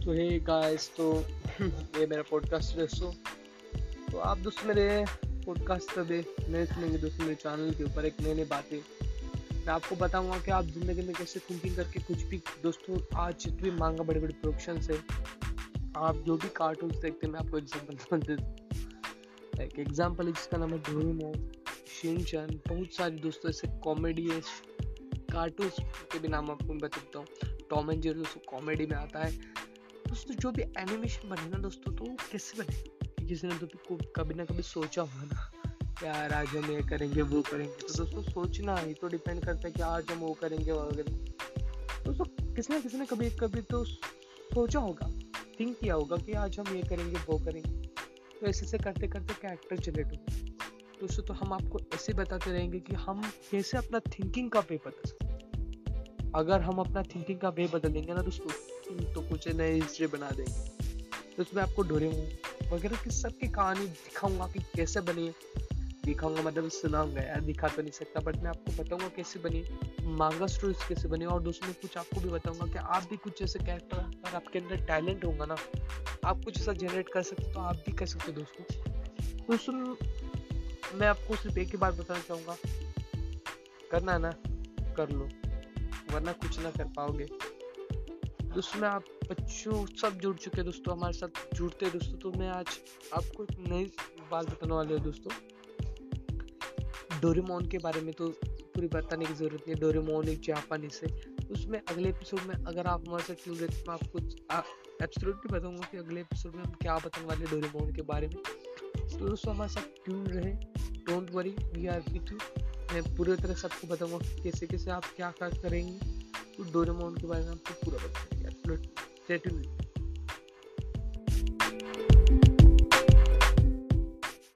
सो hey guys तो ये मेरा पॉडकास्ट दोस्तों तो आप दोस्तों मेरे पॉडकास्ट पे नए सुनेंगे दोस्तों मेरे चैनल के ऊपर एक नई नई बातें। मैं आपको बताऊँगा कि आप ज़िंदगी में कैसे थिंकिंग करके कुछ भी दोस्तों आज जितने मांगा बड़े बड़े प्रोडक्शन से आप जो भी कार्टून देखते हैं, मैं आपको एग्ज़ाम्पल एक एग्ज़ाम्पल है। जिसका नाम है डोरेमोन शिनचैन बहुत सारे दोस्तों ऐसे कॉमेडी कार्टून के भी नाम आपको मैं सकता हूँ। टॉम एंड जेरी दोस्तों कॉमेडी में आता है। दोस्तों, जो भी एनिमेशन बने ना दोस्तों तो कैसे बने? किसी ने तो कभी ना कभी सोचा होगा ना यार आज हम ये करेंगे, वो करेंगे। तो दोस्तों, सोचना ही तो डिपेंड करता है कि आज हम वो करेंगे वगैरह दोस्तों किसी ना किसी ने कभी कभी तो सोचा होगा थिंक किया होगा कि आज हम ये करेंगे, वो करेंगे। तो ऐसे ऐसे करते करते कैरेक्टर जनरेट होगा दोस्तों तो हम आपको ऐसे बताते रहेंगे कि हम कैसे अपना थिंकिंग का पे बदल सकते अगर हम अपना थिंकिंग का वे बदलेंगे ना दोस्तों तो कुछ नए हिस्ट्री बना देंगे। तो उसमें आपको डोरेमोन वगैरह की सबकी कहानी दिखाऊँगा कि कैसे बनी है। दिखाऊँगा मतलब सुनाऊँगा, यार दिखा तो नहीं सकता बट मैं आपको बताऊँगा कैसे बनी मांगा स्टोरीज कैसे बनी और दोस्तों मैं कुछ आपको भी बताऊँगा कि आप भी कुछ ऐसे कैरेक्टर अगर आपके अंदर टैलेंट होगा ना, आप कुछ ऐसा जनरेट कर सकते तो आप भी कर सकते दोस्तों। दोस्तों, मैं आपको सिर्फ़ एक ही बात बताना चाहूँगा, करना ना, कर लो, वरना कुछ ना कर पाओगे। दोस्तों मैं आप बच्चों, सब जुड़ चुके दोस्तों, हमारे साथ जुड़ते दोस्तों तो मैं आज आपको एक नई बात बताने वाले हूँ दोस्तों। डोरेमोन के बारे में तो पूरी बताने की ज़रूरत नहीं है, डोरेमोन एक जापानीस से। उसमें अगले एपिसोड में अगर आप हमारे साथ जुड़ रहे तो मैं आपको एब्सोल्युटली बताऊँगा कि अगले एपिसोड में हम क्या बताने वाले डोरेमोन के बारे में। तो दोस्तों, हमारे साथ ट्यून रहे don't worry we are with you मैं पूरी तरह से आपको बताऊँगा कैसे कैसे आप क्या क्या करेंगे। तो डोरेमोन के बारे में आपको पूरा बताऊँगा